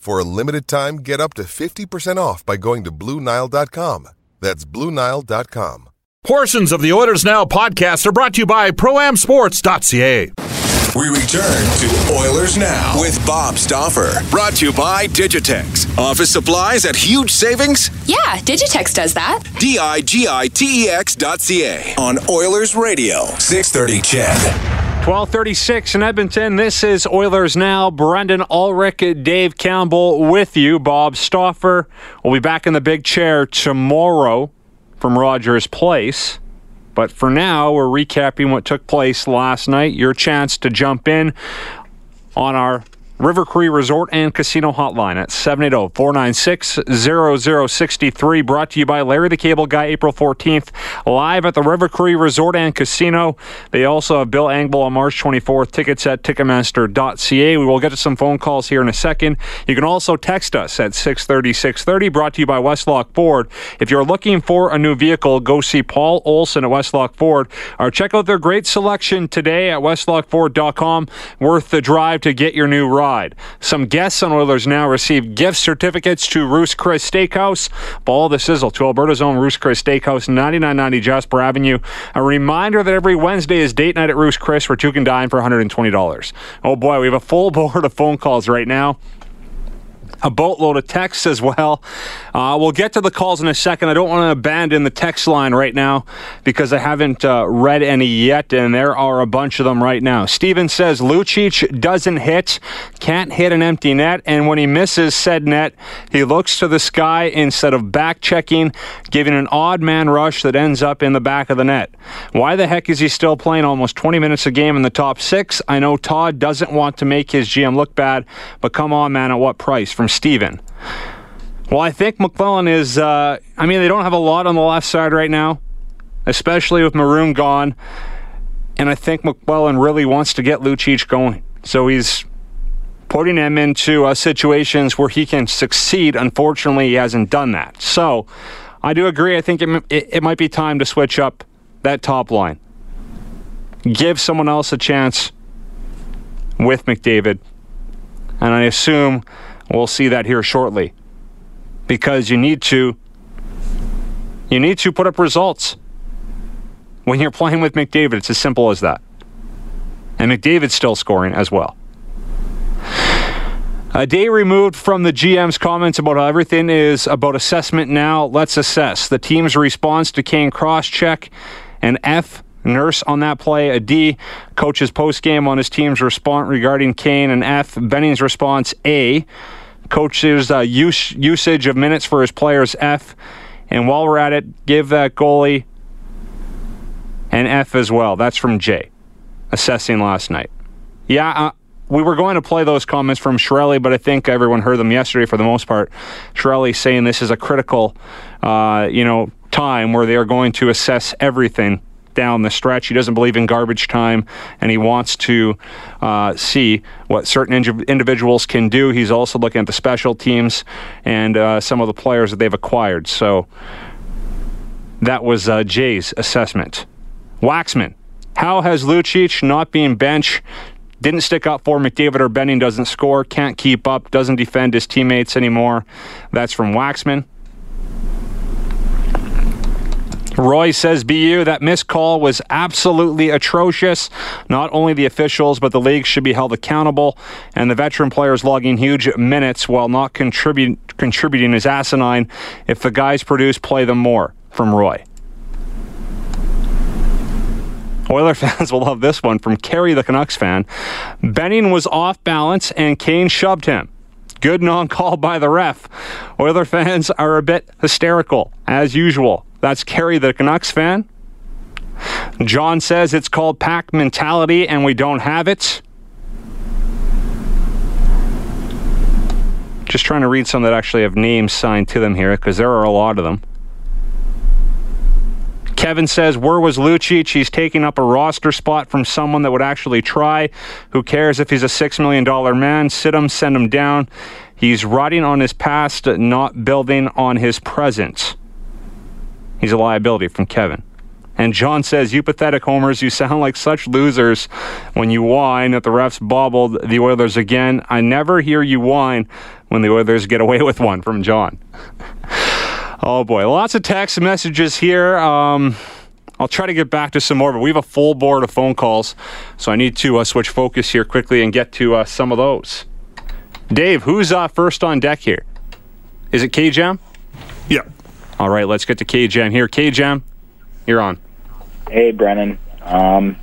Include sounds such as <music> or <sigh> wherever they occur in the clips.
For a limited time, get up to 50% off by going to Bluenile.com. That's Bluenile.com. Portions of the Oilers Now podcast are brought to you by ProAmSports.ca. We return to Oilers Now with Bob Stauffer. Brought to you by Digitex. Office supplies at huge savings? Yeah, Digitex does that. D I G I T E X dot C A on Oilers Radio. 630 CHED. 1236 in Edmonton. This is Oilers Now. Brendan Ulrich, Dave Campbell with you. Bob Stauffer will be back in the big chair tomorrow from Rogers Place. But for now, we're recapping what took place last night. Your chance to jump in on our River Cree Resort and Casino Hotline at 780 496 0063. Brought to you by Larry the Cable Guy, April 14th, live at the River Cree Resort and Casino. They also have Bill Engvall on March 24th. Tickets at Ticketmaster.ca. We will get to some phone calls here in a second. You can also text us at 630 630. Brought to you by Westlock Ford. If you're looking for a new vehicle, go see Paul Olson at Westlock Ford or check out their great selection today at westlockford.com. Worth the drive to get your new ride. Some guests on Oilers Now receive gift certificates to Ruth's Chris Steakhouse. Ball the sizzle to Alberta's own Ruth's Chris Steakhouse, 9990 Jasper Avenue. A reminder that every Wednesday is date night at Ruth's Chris where two can dine for $120. Oh boy, we have a full <laughs> board of phone calls right now a boatload of texts as well. Uh, we'll get to the calls in a second. I don't want to abandon the text line right now because I haven't uh, read any yet, and there are a bunch of them right now. Steven says Lucic doesn't hit, can't hit an empty net, and when he misses said net, he looks to the sky instead of back checking, giving an odd man rush that ends up in the back of the net. Why the heck is he still playing almost 20 minutes a game in the top six? I know Todd doesn't want to make his GM look bad, but come on, man, at what price? From Steven. Well, I think McLellan is, uh, I mean, they don't have a lot on the left side right now, especially with Maroon gone. And I think McLellan really wants to get Lucic going. So he's putting him into uh, situations where he can succeed. Unfortunately, he hasn't done that. So I do agree. I think it, it, it might be time to switch up that top line. Give someone else a chance with McDavid. And I assume We'll see that here shortly. Because you need to you need to put up results. When you're playing with McDavid, it's as simple as that. And McDavid's still scoring as well. A day removed from the GM's comments about how everything is about assessment now, let's assess the team's response to Kane cross check, an F Nurse on that play, a D. Coach's post game on his team's response regarding Kane, and F. Benning's response, A coach's uh, use, usage of minutes for his players F. And while we're at it, give that goalie an F as well. That's from Jay, assessing last night. Yeah, uh, we were going to play those comments from Chiarelli, but I think everyone heard them yesterday for the most part. Chiarelli saying this is a critical, uh, you know, time where they are going to assess everything down the stretch. He doesn't believe in garbage time, and he wants to uh, see what certain individuals can do. He's also looking at the special teams and uh, some of the players that they've acquired. So that was uh, Jay's assessment. Waxman, how has Lucic not being bench? Didn't stick up for McDavid or Benning, doesn't score, can't keep up, doesn't defend his teammates anymore. That's from Waxman. Roy says, BU, that missed call was absolutely atrocious. Not only the officials, but the league should be held accountable. And the veteran players logging huge minutes while not contributing is asinine. If the guys produce, play them more. From Roy. Oiler <laughs> fans will love this one from Kerry, the Canucks fan. Benning was off balance and Kane shoved him. Good non call by the ref. Oiler fans are a bit hysterical, as usual. That's Kerry, the Canucks fan. John says it's called pack mentality and we don't have it. Just trying to read some that actually have names signed to them here because there are a lot of them. Kevin says, Where was Lucic? He's taking up a roster spot from someone that would actually try. Who cares if he's a $6 million man? Sit him, send him down. He's riding on his past, not building on his present. He's a liability from Kevin. And John says, You pathetic homers, you sound like such losers when you whine that the refs bobbled the Oilers again. I never hear you whine when the Oilers get away <laughs> with one from John. <laughs> Oh boy, lots of text messages here. Um, I'll try to get back to some more, but we have a full board of phone calls, so I need to uh, switch focus here quickly and get to uh, some of those. Dave, who's uh, first on deck here? Is it K Jam? Yeah. All right, let's get to K Jam here. K Jam, you're on. Hey, Brennan. Um,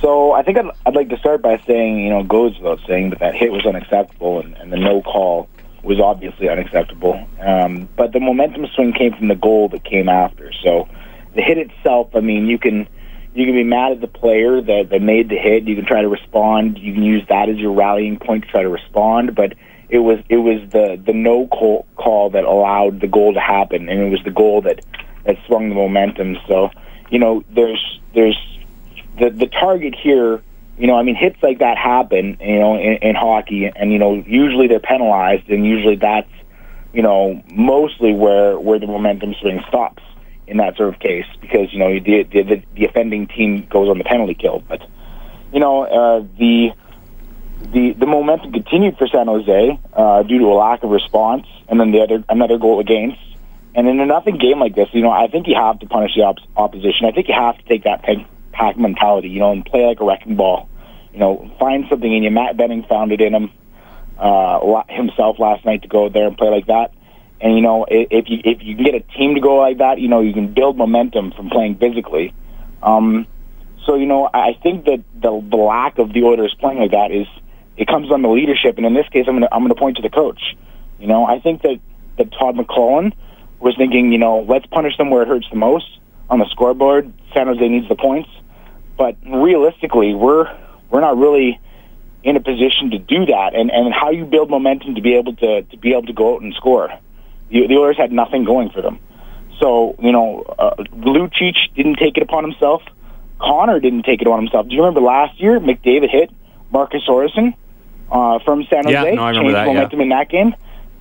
so I think I'd, I'd like to start by saying, you know, goes without saying that that hit was unacceptable and, and the no call was obviously unacceptable. Um, but the momentum swing came from the goal that came after. So the hit itself, I mean, you can you can be mad at the player that, that made the hit. You can try to respond. You can use that as your rallying point to try to respond. But it was it was the the no call, call that allowed the goal to happen, and it was the goal that that swung the momentum. So you know, there's there's the the target here you know, I mean, hits like that happen, you know, in, in hockey, and you know, usually they're penalized, and usually that's, you know, mostly where where the momentum swing stops in that sort of case, because you know the the, the offending team goes on the penalty kill. But you know, uh, the the the momentum continued for San Jose uh, due to a lack of response, and then the other another goal against. And in a nothing game like this, you know, I think you have to punish the op- opposition. I think you have to take that pack mentality, you know, and play like a wrecking ball you know, find something in you. Matt Benning found it in him uh, himself last night to go there and play like that. And you know, if you if you can get a team to go like that, you know, you can build momentum from playing physically. Um, so you know, I think that the, the lack of the Oilers playing like that is it comes on the leadership, and in this case, I'm going to I'm to point to the coach. You know, I think that that Todd McLellan was thinking, you know, let's punish them where it hurts the most on the scoreboard. San Jose needs the points, but realistically, we're we're not really in a position to do that. And and how you build momentum to be able to to be able to go out and score. The, the Oilers had nothing going for them. So you know, uh, Lucic didn't take it upon himself. Connor didn't take it on himself. Do you remember last year McDavid hit Marcus Orson uh, from San Jose, yeah, no, I remember changed that, momentum yeah. in that game.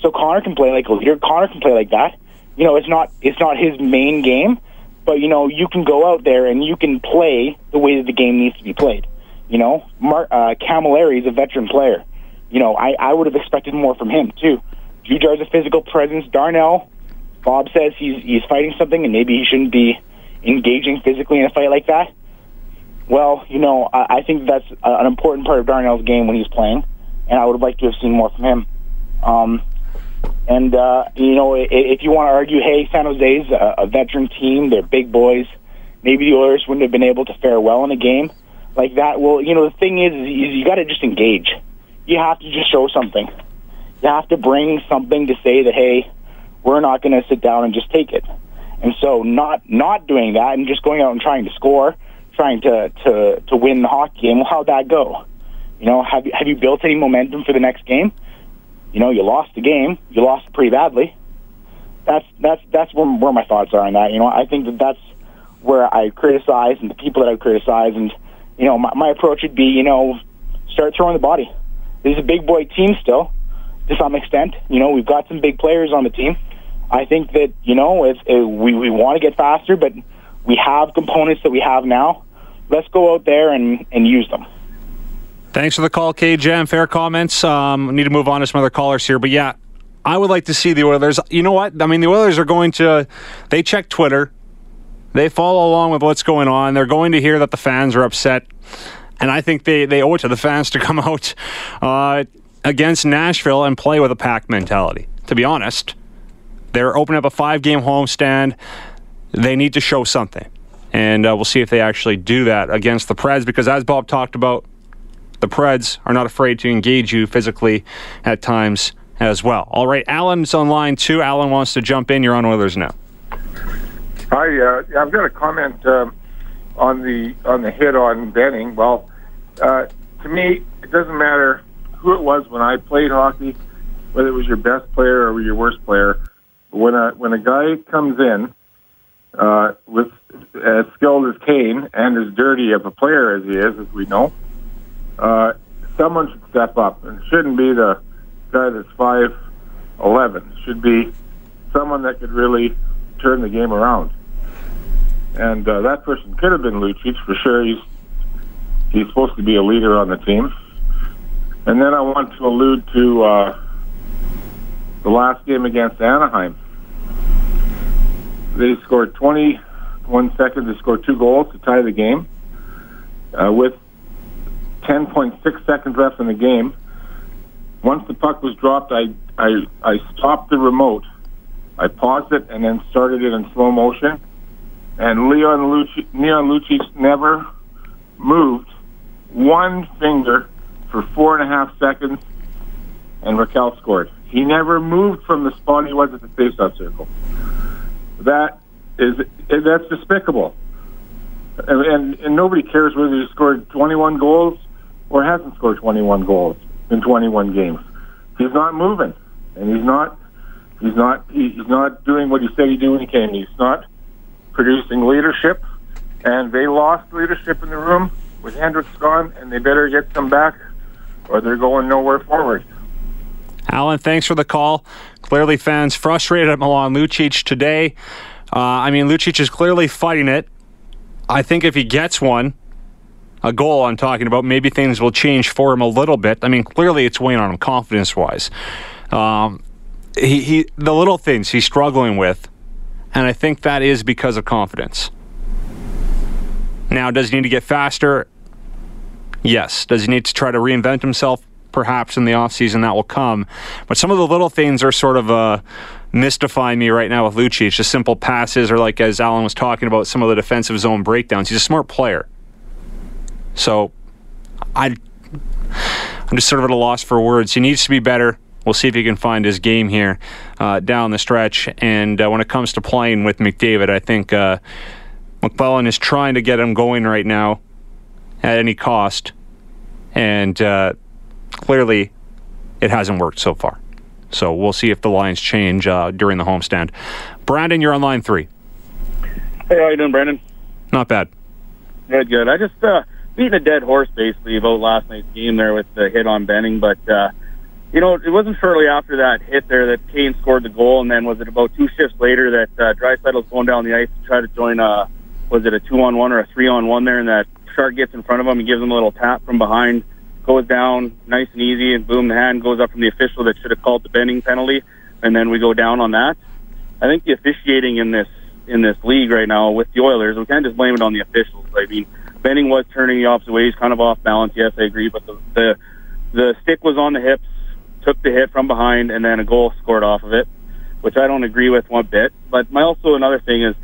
So Connor can play like a leader. Connor can play like that. You know, it's not it's not his main game, but you know you can go out there and you can play the way that the game needs to be played. You know, Mar- uh, Cammalleri is a veteran player. You know, I, I would have expected more from him too. Jujhar's a physical presence. Darnell, Bob says he's he's fighting something, and maybe he shouldn't be engaging physically in a fight like that. Well, you know, I, I think that's an important part of Darnell's game when he's playing, and I would liked to have seen more from him. Um, and uh, you know, if, if you want to argue, hey, San Jose's a, a veteran team; they're big boys. Maybe the Oilers wouldn't have been able to fare well in a game like that. Well, you know, the thing is, is you got to just engage. You have to just show something. You have to bring something to say that, hey, we're not going to sit down and just take it. And so, not not doing that and just going out and trying to score, trying to to to win the hockey game. Well, how'd that go? You know, have you have you built any momentum for the next game? You know, you lost the game. You lost pretty badly. That's that's that's where, where my thoughts are on that. You know, I think that that's where I criticize and the people that I criticize and you know, my, my approach would be, you know, start throwing the body. This is a big boy team still, to some extent. You know, we've got some big players on the team. I think that you know, if, we we want to get faster, but we have components that we have now. Let's go out there and and use them. Thanks for the call, K Jam. Fair comments. Um, need to move on to some other callers here, but yeah, I would like to see the Oilers. You know what? I mean, the Oilers are going to. They check Twitter. They follow along with what's going on. They're going to hear that the fans are upset. And I think they, they owe it to the fans to <laughs> come out uh, against Nashville and play with a pack mentality. to be honest. They're opening up a five game homestand. They need to show something. And uh, we'll see if they actually do that against the Preds because, as Bob talked about, the Preds are not afraid to engage you physically at times as well. All right, Alan's on line two. Alan wants to jump in. You're on Oilers now. Hi, uh, I've got a comment um, on the on the hit on Benning. Well, uh, to me, it doesn't matter who it was when I played hockey, whether it was your best player or your worst player. When a when a guy comes in uh, with as skilled as Kane and as dirty of a player as he is, as we know, uh, someone should step up. And shouldn't be the guy that's five eleven. Should be someone that could really turn the game around. And uh, that person could have been Lucic for sure. He's he's supposed to be a leader on the team. And then I want to allude to uh, the last game against Anaheim. They scored 21 seconds. to score two goals to tie the game. Uh, with 10.6 seconds left in the game, once the puck was dropped, I, I, I stopped the remote. I paused it and then started it in slow motion. And Leon Lucic, Leon Lucic never moved one finger for four and a half seconds, and Rakell scored. He never moved from the spot he was at the faceoff circle. That is that's despicable, and, and, and nobody cares whether he scored 21 goals or hasn't scored 21 goals in 21 games. He's not moving, and he's not he's not he's not doing what he said he'd do when he came. He's not producing leadership, and they lost leadership in the room with Hendricks gone, and they better get some back, or they're going nowhere forward. Alan, thanks for the call. Clearly, fans frustrated at Milan Lucic today. Uh, I mean, Lucic is clearly fighting it. I think if he gets one, a goal I'm talking about, maybe things will change for him a little bit. I mean, clearly it's weighing on him confidence wise. Um, he, he, the little things he's struggling with, and I think that is because of confidence. Now, does he need to get faster? Yes. Does he need to try to reinvent himself? Perhaps in the offseason that will come. But some of the little things are sort of uh, mystifying me right now with Lucic. Just simple passes, or like as Alan was talking about, some of the defensive zone breakdowns. He's a smart player. So I, I'm just sort of at a loss for words. He needs to be better. We'll see if he can find his game here uh, down the stretch. And uh, when it comes to playing with McDavid, I think uh, McLellan is trying to get him going right now at any cost. And uh, clearly, it hasn't worked so far. So we'll see if the lines change uh, during the homestand. Brandon, you're on line three. Hey, how you doing, Brandon? Not bad. Good, good. I just uh, beating a dead horse basically about last night's game there with the hit on Benning, but uh, you know it wasn't shortly after that hit there that Kane scored the goal, and then was it about two shifts later that uh, Draisaitl's going down the ice to try to join a was it a two on one or a three on one there, and that Shark gets in front of him and gives him a little tap from behind, goes down nice and easy, and boom, the hand goes up from the official that should have called the Benning penalty, and then we go down on that. I think the officiating in this in this league right now with the Oilers, we can't just blame it on the officials. I mean, Benning was turning the opposite way. He's kind of off balance. Yes, I agree, but the the, the stick was on the hips, took the hit from behind, and then a goal scored off of it, which I don't agree with one bit. But my also another thing is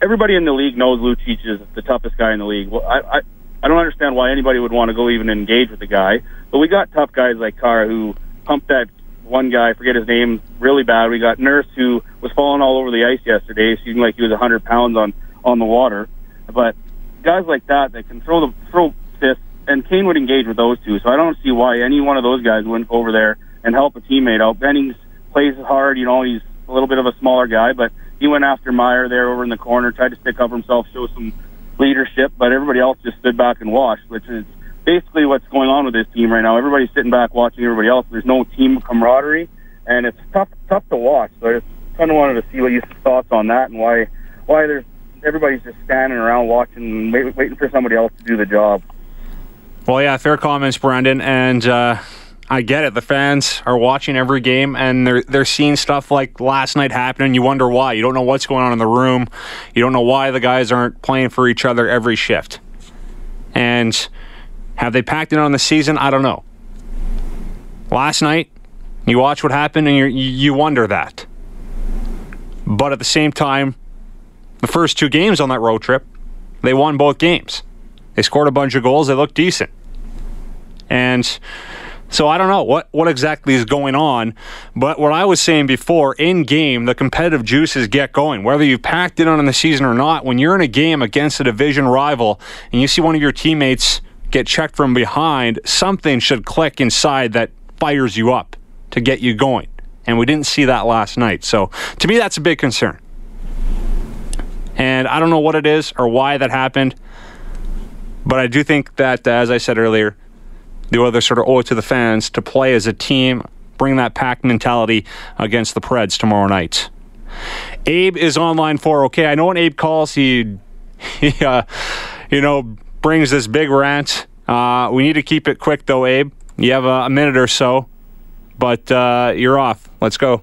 everybody in the league knows Lucic is the toughest guy in the league. Well, I I don't understand why anybody would want to go even engage with the guy. But we got tough guys like Carr who pumped that one guy, I forget his name, really bad. We got Nurse who was falling all over the ice yesterday, seemed like he was 100 pounds on on the water. But guys like that that can throw the throw fists, and Kane would engage with those two. So I don't see why any one of those guys wouldn't go over there and help a teammate out. Bennings plays hard, you know, he's a little bit of a smaller guy, but he went after Meier there over in the corner, tried to stick up himself, show some leadership, but everybody else just stood back and watched, which is basically what's going on with this team right now. Everybody's sitting back watching everybody else. There's no team camaraderie, and it's tough tough to watch. So I just kind of wanted to see what your thoughts on that and why why there's everybody's just standing around watching, wait, waiting for somebody else to do the job. Well, yeah, fair comments, Brandon, and. Uh I get it. The fans are watching every game and they're they're seeing stuff like last night happen and you wonder why. You don't know what's going on in the room. You don't know why the guys aren't playing for each other every shift. And have they packed it on the season? I don't know. Last night, You watch what happened and you you wonder that. But at the same time, the first two games on that road trip, they won both games. They scored a bunch of goals. They looked decent. And so I don't know what, what exactly is going on. But what I was saying before, in game, the competitive juices get going. Whether you've packed it on in the season or not, when you're in a game against a division rival and you see one of your teammates get checked from behind, something should click inside that fires you up to get you going. And we didn't see that last night. So to me, that's a big concern. And I don't know what it is or why that happened. But I do think that, as I said earlier, the Oilers sort of owe it to the fans to play as a team, bring that pack mentality against the Preds tomorrow night. Abe is online for okay. I know when Abe calls, he, <laughs> he uh, you know, brings this big rant. Uh, we need to keep it quick though, Abe. You have a, a minute or so, but uh, you're off. Let's go.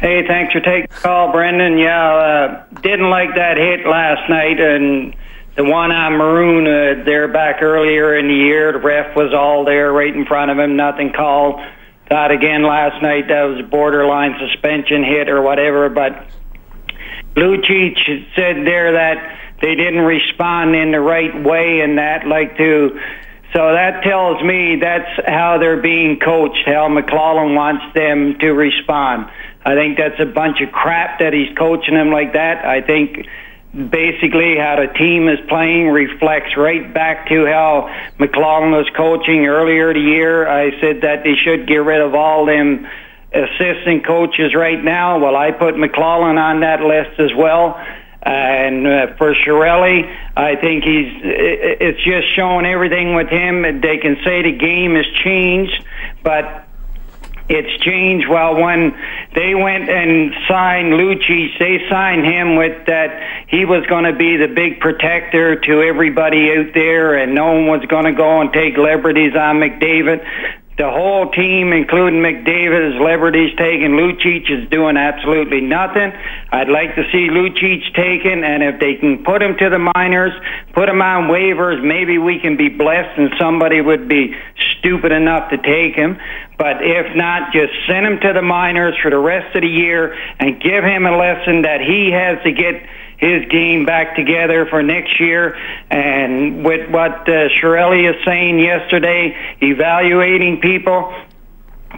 Hey, thanks for taking the call, Brendan. Yeah, uh, didn't like that hit last night, and the one on Maroon uh, there back earlier in the year. The ref was all there right in front of him, nothing called. Thought again last night that was a borderline suspension hit or whatever, but Lucic said there that they didn't respond in the right way and that like to so that tells me that's how they're being coached, how McLellan wants them to respond. I think that's a bunch of crap that he's coaching them like that. I think basically how the team is playing reflects right back to how McLellan was coaching earlier the year. I said that they should get rid of all them assistant coaches right now. Well, I put McLellan on that list as well. And uh, for Chiarelli, I think he's, it's just showing everything with him. They can say the game has changed, but it's changed. Well, when they went and signed Lucic, they signed him with that he was going to be the big protector to everybody out there, and no one was going to go and take liberties on McDavid the whole team, including McDavid, is liberties taken. Lucic is doing absolutely nothing. I'd like to see Lucic taken, and if they can put him to the minors, put him on waivers, maybe we can be blessed and somebody would be stupid enough to take him. But if not, just send him to the minors for the rest of the year and give him a lesson that he has to get his game back together for next year. And with what uh, Chiarelli is saying yesterday, evaluating people,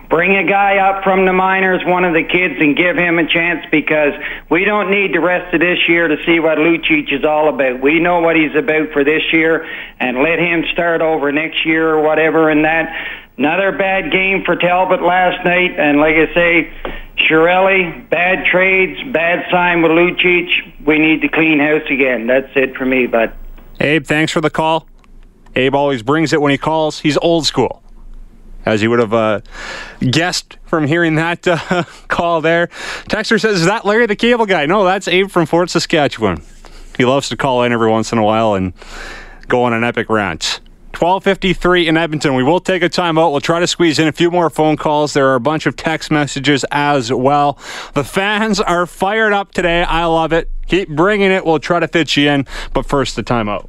bring a guy up from the minors, one of the kids, and give him a chance because we don't need the rest of this year to see what Lucic is all about. We know what he's about for this year, and let him start over next year or whatever. And that another bad game for Talbot last night, and like I say, Chiarelli, bad trades, bad sign with Lucic. We need to clean house again. That's it for me, but. Abe, thanks for the call. Abe always brings it when he calls. He's old school, as you would have uh, guessed from hearing that uh, <laughs> call there. Texter says, Is that Larry the Cable Guy? No, that's Abe from Fort Saskatchewan. He loves to call in every once in a while and go on an epic rant. 1253 in Edmonton. We will take a timeout. We'll try to squeeze in a few more phone calls. There are a bunch of text messages as well. The fans are fired up today. I love it. Keep bringing it. We'll try to fit you in. But first, the timeout.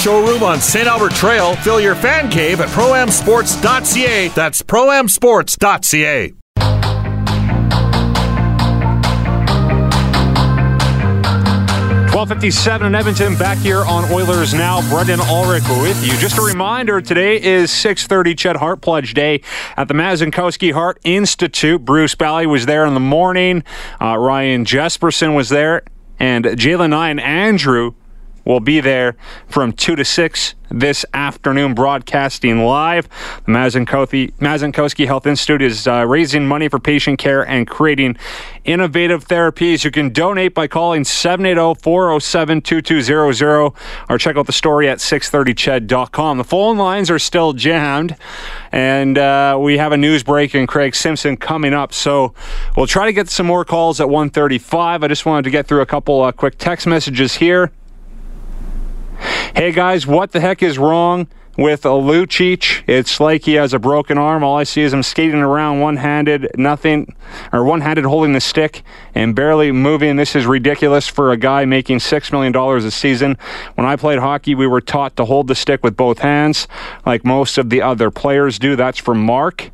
showroom on St. Albert Trail. Fill your fan cave at proamsports.ca. That's proamsports.ca. Twelve fifty-seven in Edmonton. Back here on Oilers now. Brendan Ulrich with you. Just a reminder: today is six thirty. CHED Heart Pledge Day at the Mazankowski Heart Institute. Bruce Bally was there in the morning. Uh, Ryan Jesperson was there, and Jalen and Andrew will be there from 2 to 6 this afternoon, broadcasting live. The Mazankowski Health Institute is uh, raising money for patient care and creating innovative therapies. You can donate by calling 780-407-2200 or check out the story at 630ched.com. The phone lines are still jammed, and uh, we have a news break and Craig Simpson coming up. So we'll try to get some more calls at 135. I just wanted to get through a couple uh, quick text messages here. Hey guys, what the heck is wrong with Lucic? It's like he has a broken arm. All I see is him skating around one-handed, nothing, or one-handed holding the stick and barely moving. This is ridiculous for a guy making six million dollars a season. When I played hockey, we were taught to hold the stick with both hands, like most of the other players do. That's from Mark.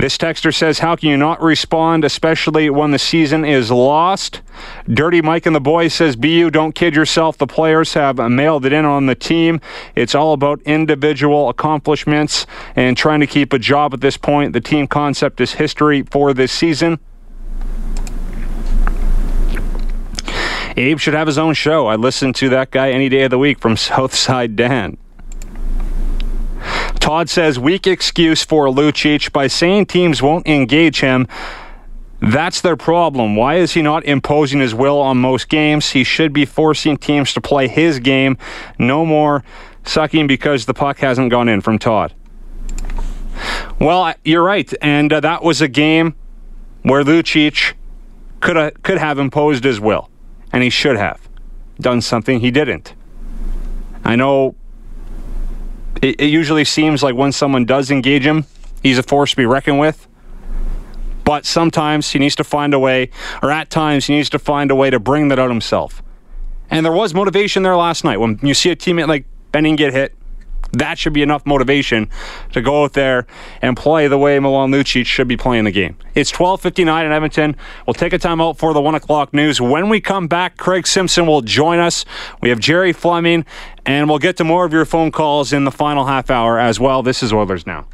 This texter says, How can you not respond, especially when the season is lost? Dirty Mike and the boys says, BU, don't kid yourself. The players have mailed it in on the team. It's all about individual accomplishments and trying to keep a job at this point. The team concept is history for this season. Abe should have his own show. I listen to that guy any day of the week from <laughs> Southside Dan. Todd says weak excuse for Lucic by saying teams won't engage him. That's their problem. Why is he not imposing his will on most games? He should be forcing teams to play his game. No more sucking because the puck hasn't gone in from Todd. Well, you're right. And uh, that was a game where Lucic could uh, could have imposed his will, and he should have done something he didn't. I know it, it usually seems like when someone does engage him, he's a force to be reckoned with. But sometimes he needs to find a way, or at times he needs to find a way to bring that out himself. And there was motivation there last night. When you see a teammate like Benning get hit, that should be enough motivation to go out there and play the way Milan Lucic should be playing the game. It's 12:59 in Edmonton. We'll take a time out for the one o'clock news. When we come back, Craig Simpson will join us. We have Jerry Fleming, and we'll get to more of your phone calls in the final half hour as well. This is Oilers now.